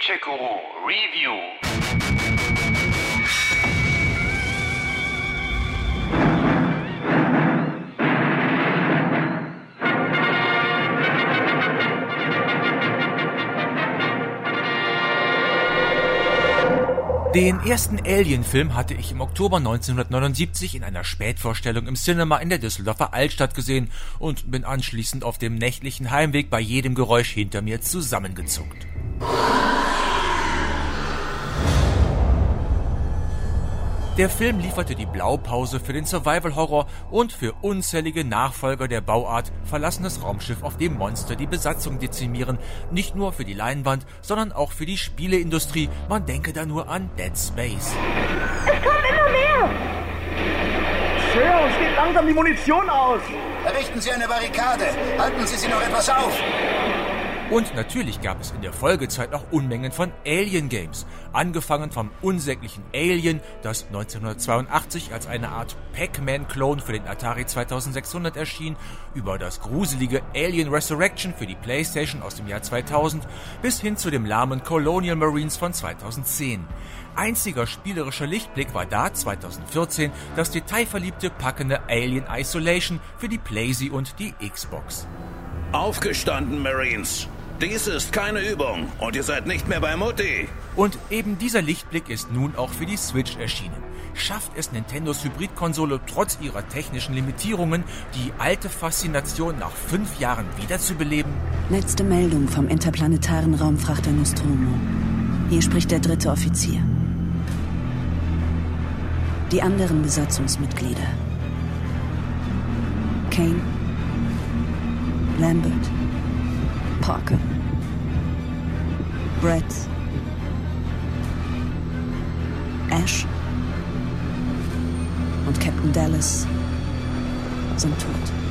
Gencheck-Guru Review. Den ersten Alien-Film hatte ich im Oktober 1979 in einer Spätvorstellung im Cinema in der Düsseldorfer Altstadt gesehen und bin anschließend auf dem nächtlichen Heimweg bei jedem Geräusch hinter mir zusammengezuckt. Der Film lieferte die Blaupause für den Survival-Horror und für unzählige Nachfolger der Bauart verlassenes Raumschiff, auf dem Monster die Besatzung dezimieren. Nicht nur für die Leinwand, sondern auch für die Spieleindustrie. Man denke da nur an Dead Space. Es kommt immer mehr! Sir, uns geht langsam die Munition aus. Errichten Sie eine Barrikade. Halten Sie sie noch etwas auf. Und natürlich gab es in der Folgezeit auch Unmengen von Alien-Games. Angefangen vom unsäglichen Alien, das 1982 als eine Art Pac-Man-Klon für den Atari 2600 erschien, über das gruselige Alien Resurrection für die Playstation aus dem Jahr 2000 bis hin zu dem lahmen Colonial Marines von 2010. Einziger spielerischer Lichtblick war da 2014 das detailverliebte packende Alien Isolation für die PlayZ und die Xbox. Aufgestanden, Marines. Dies ist keine Übung und ihr seid nicht mehr bei Mutti. Und eben dieser Lichtblick ist nun auch für die Switch erschienen. Schafft es Nintendos Hybridkonsole trotz ihrer technischen Limitierungen, die alte Faszination nach fünf Jahren wiederzubeleben? Letzte Meldung vom interplanetaren Raumfrachter Nostromo. Hier spricht der dritte Offizier. Die anderen Besatzungsmitglieder. Kane, Lambert, Parker, Brett, Ash. Und Captain Dallas sind tot.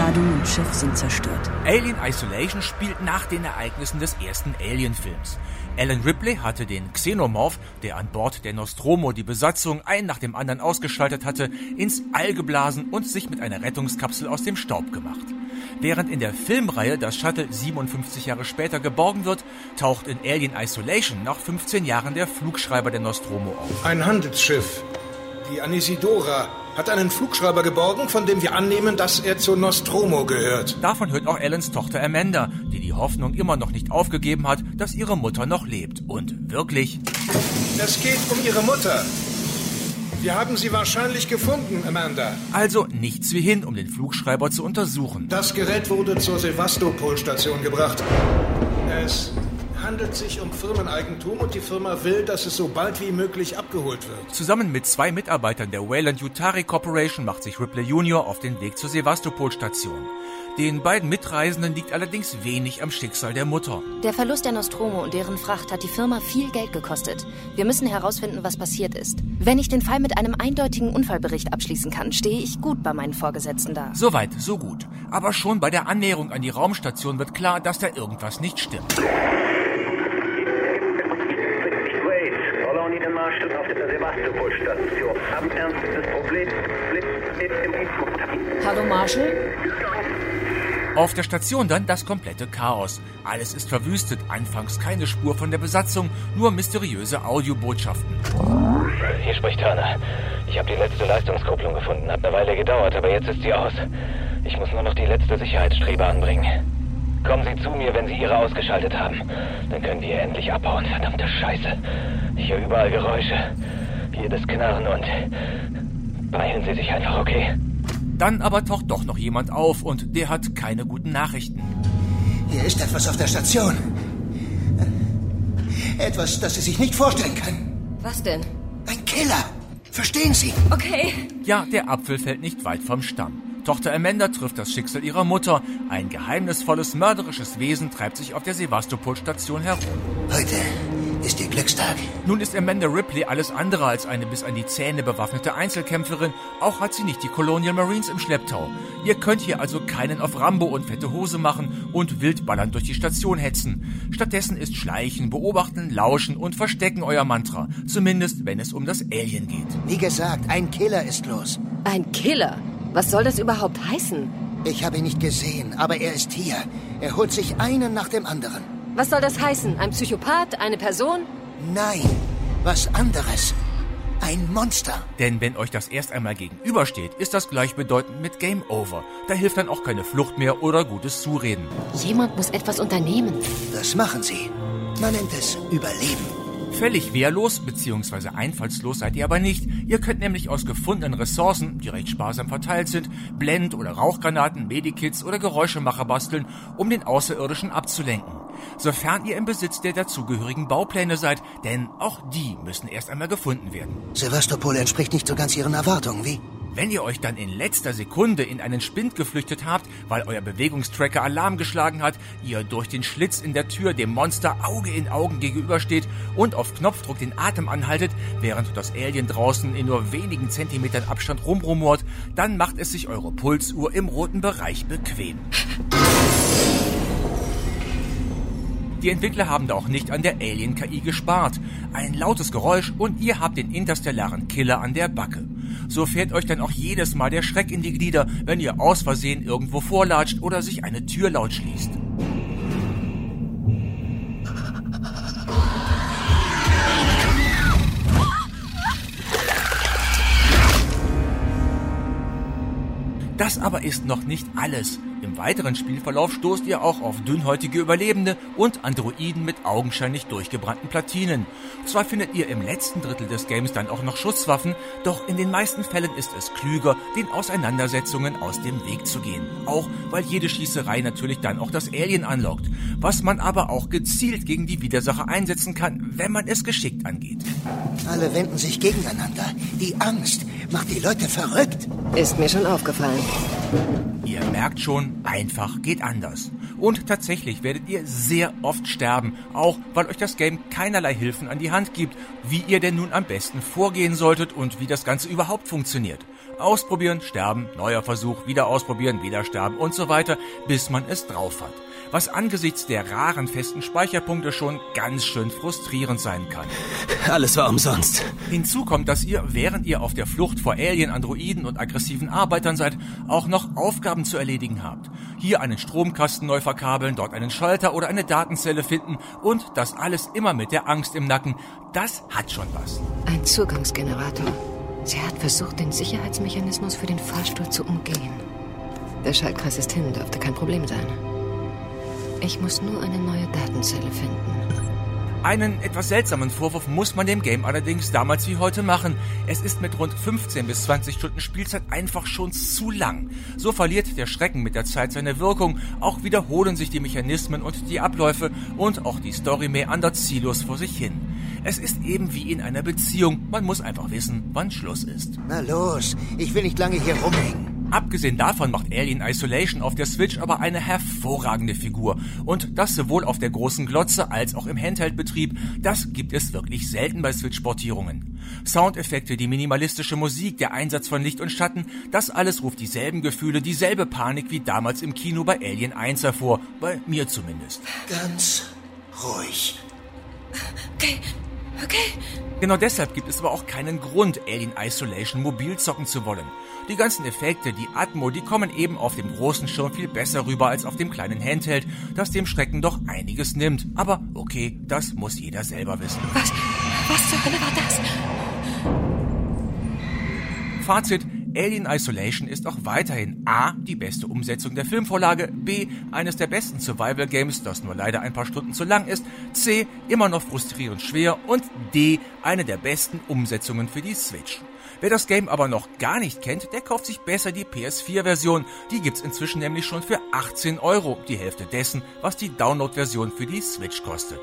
Ladung und Schiff sind zerstört. Alien Isolation spielt nach den Ereignissen des ersten Alien-Films. Alan Ripley hatte den Xenomorph, der an Bord der Nostromo die Besatzung ein nach dem anderen ausgeschaltet hatte, ins All geblasen und sich mit einer Rettungskapsel aus dem Staub gemacht. Während in der Filmreihe das Shuttle 57 Jahre später geborgen wird, taucht in Alien Isolation nach 15 Jahren der Flugschreiber der Nostromo auf. Ein Handelsschiff, die Anisidora, hat einen Flugschreiber geborgen, von dem wir annehmen, dass er zur Nostromo gehört. Davon hört auch Allens Tochter Amanda, die die Hoffnung immer noch nicht aufgegeben hat, dass ihre Mutter noch lebt. Und wirklich, Es geht um ihre Mutter. Wir haben sie wahrscheinlich gefunden, Amanda. also nichts wie hin, um den Flugschreiber zu untersuchen. Das Gerät wurde zur Sevastopol-Station gebracht. Es handelt sich um Firmeneigentum und die Firma will, dass es so bald wie möglich abgeholt wird. Zusammen mit zwei Mitarbeitern der Wayland Yutari Corporation macht sich Ripley Jr. auf den Weg zur Sevastopol-Station. Den beiden Mitreisenden liegt allerdings wenig am Schicksal der Mutter. Der Verlust der Nostromo und deren Fracht hat die Firma viel Geld gekostet. Wir müssen herausfinden, was passiert ist. Wenn ich den Fall mit einem eindeutigen Unfallbericht abschließen kann, stehe ich gut bei meinen Vorgesetzten da. Soweit, so gut. Aber schon bei der Annäherung an die Raumstation wird klar, dass da irgendwas nicht stimmt. Kolonienmarschall auf der Sevastopol-Station. Haben ernstes Problem. Blitz im Info. Hallo Marshall? Auf der Station dann das komplette Chaos. Alles ist verwüstet, anfangs keine Spur von der Besatzung, nur mysteriöse Audiobotschaften. Hier spricht Turner. Ich habe die letzte Leistungskupplung gefunden. Hat eine Weile gedauert, aber jetzt ist sie aus. Ich muss nur noch die letzte Sicherheitsstrebe anbringen. Kommen Sie zu mir, wenn Sie Ihre ausgeschaltet haben. Dann können wir endlich abhauen. Verdammte Scheiße. Ich höre überall Geräusche. Jedes Knarren und... Beeilen Sie sich einfach, okay? Dann aber taucht doch noch jemand auf und der hat keine guten Nachrichten. Hier ist etwas auf der Station. Etwas, das Sie sich nicht vorstellen können. Was denn? Ein Killer. Verstehen Sie? Okay. Ja, der Apfel fällt nicht weit vom Stamm. Tochter Amanda trifft das Schicksal ihrer Mutter. Ein geheimnisvolles, mörderisches Wesen treibt sich auf der Sevastopol-Station herum. Heute ist Ihr Glückstag. Nun ist Amanda Ripley alles andere als eine bis an die Zähne bewaffnete Einzelkämpferin. Auch hat sie nicht die Colonial Marines im Schlepptau. Ihr könnt hier also keinen auf Rambo und fette Hose machen und wildballern durch die Station hetzen. Stattdessen ist Schleichen, Beobachten, Lauschen und Verstecken euer Mantra. Zumindest, wenn es um das Alien geht. Wie gesagt, ein Killer ist los. Ein Killer? Was soll das überhaupt heißen? Ich habe ihn nicht gesehen, aber er ist hier. Er holt sich einen nach dem anderen. Was soll das heißen? Ein Psychopath? Eine Person? Nein, was anderes. Ein Monster. Denn wenn euch das erst einmal gegenübersteht, ist das gleichbedeutend mit Game Over. Da hilft dann auch keine Flucht mehr oder gutes Zureden. Jemand muss etwas unternehmen. Das machen sie. Man nennt es Überleben. Völlig wehrlos bzw. einfallslos seid ihr aber nicht. Ihr könnt nämlich aus gefundenen Ressourcen, die recht sparsam verteilt sind, Blend- oder Rauchgranaten, Medikits oder Geräuschemacher basteln, um den Außerirdischen abzulenken sofern ihr im Besitz der dazugehörigen Baupläne seid, denn auch die müssen erst einmal gefunden werden. Sevastopol entspricht nicht so ganz Ihren Erwartungen, wie? Wenn ihr euch dann in letzter Sekunde in einen Spind geflüchtet habt, weil euer Bewegungstracker Alarm geschlagen hat, ihr durch den Schlitz in der Tür dem Monster Auge in Augen gegenübersteht und auf Knopfdruck den Atem anhaltet, während das Alien draußen in nur wenigen Zentimetern Abstand rumrumort, dann macht es sich eure Pulsuhr im roten Bereich bequem. Die Entwickler haben da auch nicht an der Alien-KI gespart. Ein lautes Geräusch und ihr habt den interstellaren Killer an der Backe. So fährt euch dann auch jedes Mal der Schreck in die Glieder, wenn ihr aus Versehen irgendwo vorlatscht oder sich eine Tür laut schließt. Das aber ist noch nicht alles. Im weiteren Spielverlauf stoßt ihr auch auf dünnhäutige Überlebende und Androiden mit augenscheinlich durchgebrannten Platinen. Zwar findet ihr im letzten Drittel des Games dann auch noch Schusswaffen, doch in den meisten Fällen ist es klüger, den Auseinandersetzungen aus dem Weg zu gehen. Auch weil jede Schießerei natürlich dann auch das Alien anlockt, was man aber auch gezielt gegen die Widersacher einsetzen kann, wenn man es geschickt angeht. Alle wenden sich gegeneinander. Die Angst macht die Leute verrückt. Ist mir schon aufgefallen. Ihr merkt schon, einfach geht anders. Und tatsächlich werdet ihr sehr oft sterben, auch weil euch das Game keinerlei Hilfen an die Hand gibt, wie ihr denn nun am besten vorgehen solltet und wie das Ganze überhaupt funktioniert. Ausprobieren, sterben, neuer Versuch, wieder ausprobieren, wieder sterben und so weiter, bis man es drauf hat was angesichts der raren festen Speicherpunkte schon ganz schön frustrierend sein kann. Alles war umsonst. Hinzu kommt, dass ihr, während ihr auf der Flucht vor Alien, Androiden und aggressiven Arbeitern seid, auch noch Aufgaben zu erledigen habt. Hier einen Stromkasten neu verkabeln, dort einen Schalter oder eine Datenzelle finden und das alles immer mit der Angst im Nacken. Das hat schon was. Ein Zugangsgenerator. Sie hat versucht, den Sicherheitsmechanismus für den Fahrstuhl zu umgehen. Der Schaltkreis ist hin, dürfte kein Problem sein. Ich muss nur eine neue Datenzelle finden. Einen etwas seltsamen Vorwurf muss man dem Game allerdings damals wie heute machen. Es ist mit rund 15 bis 20 Stunden Spielzeit einfach schon zu lang. So verliert der Schrecken mit der Zeit seine Wirkung, auch wiederholen sich die Mechanismen und die Abläufe und auch die Story mehr an der ziellos vor sich hin. Es ist eben wie in einer Beziehung, man muss einfach wissen, wann Schluss ist. Na los, ich will nicht lange hier rumhängen. Abgesehen davon macht Alien Isolation auf der Switch aber eine hervorragende Figur. Und das sowohl auf der großen Glotze als auch im Handheld-Betrieb, das gibt es wirklich selten bei Switch-Portierungen. Soundeffekte, die minimalistische Musik, der Einsatz von Licht und Schatten, das alles ruft dieselben Gefühle, dieselbe Panik wie damals im Kino bei Alien 1 hervor. Bei mir zumindest. Ganz ruhig. Okay, okay. Genau deshalb gibt es aber auch keinen Grund, Alien Isolation mobil zocken zu wollen. Die ganzen Effekte, die Atmo, die kommen eben auf dem großen Schirm viel besser rüber als auf dem kleinen Handheld, das dem Schrecken doch einiges nimmt. Aber okay, das muss jeder selber wissen. Was? Was zur Hölle war das? Fazit, Alien Isolation ist auch weiterhin A. die beste Umsetzung der Filmvorlage, B. eines der besten Survival Games, das nur leider ein paar Stunden zu lang ist, C. immer noch frustrierend schwer und D. eine der besten Umsetzungen für die Switch. Wer das Game aber noch gar nicht kennt, der kauft sich besser die PS4-Version. Die gibt's inzwischen nämlich schon für 18 Euro, die Hälfte dessen, was die Download-Version für die Switch kostet.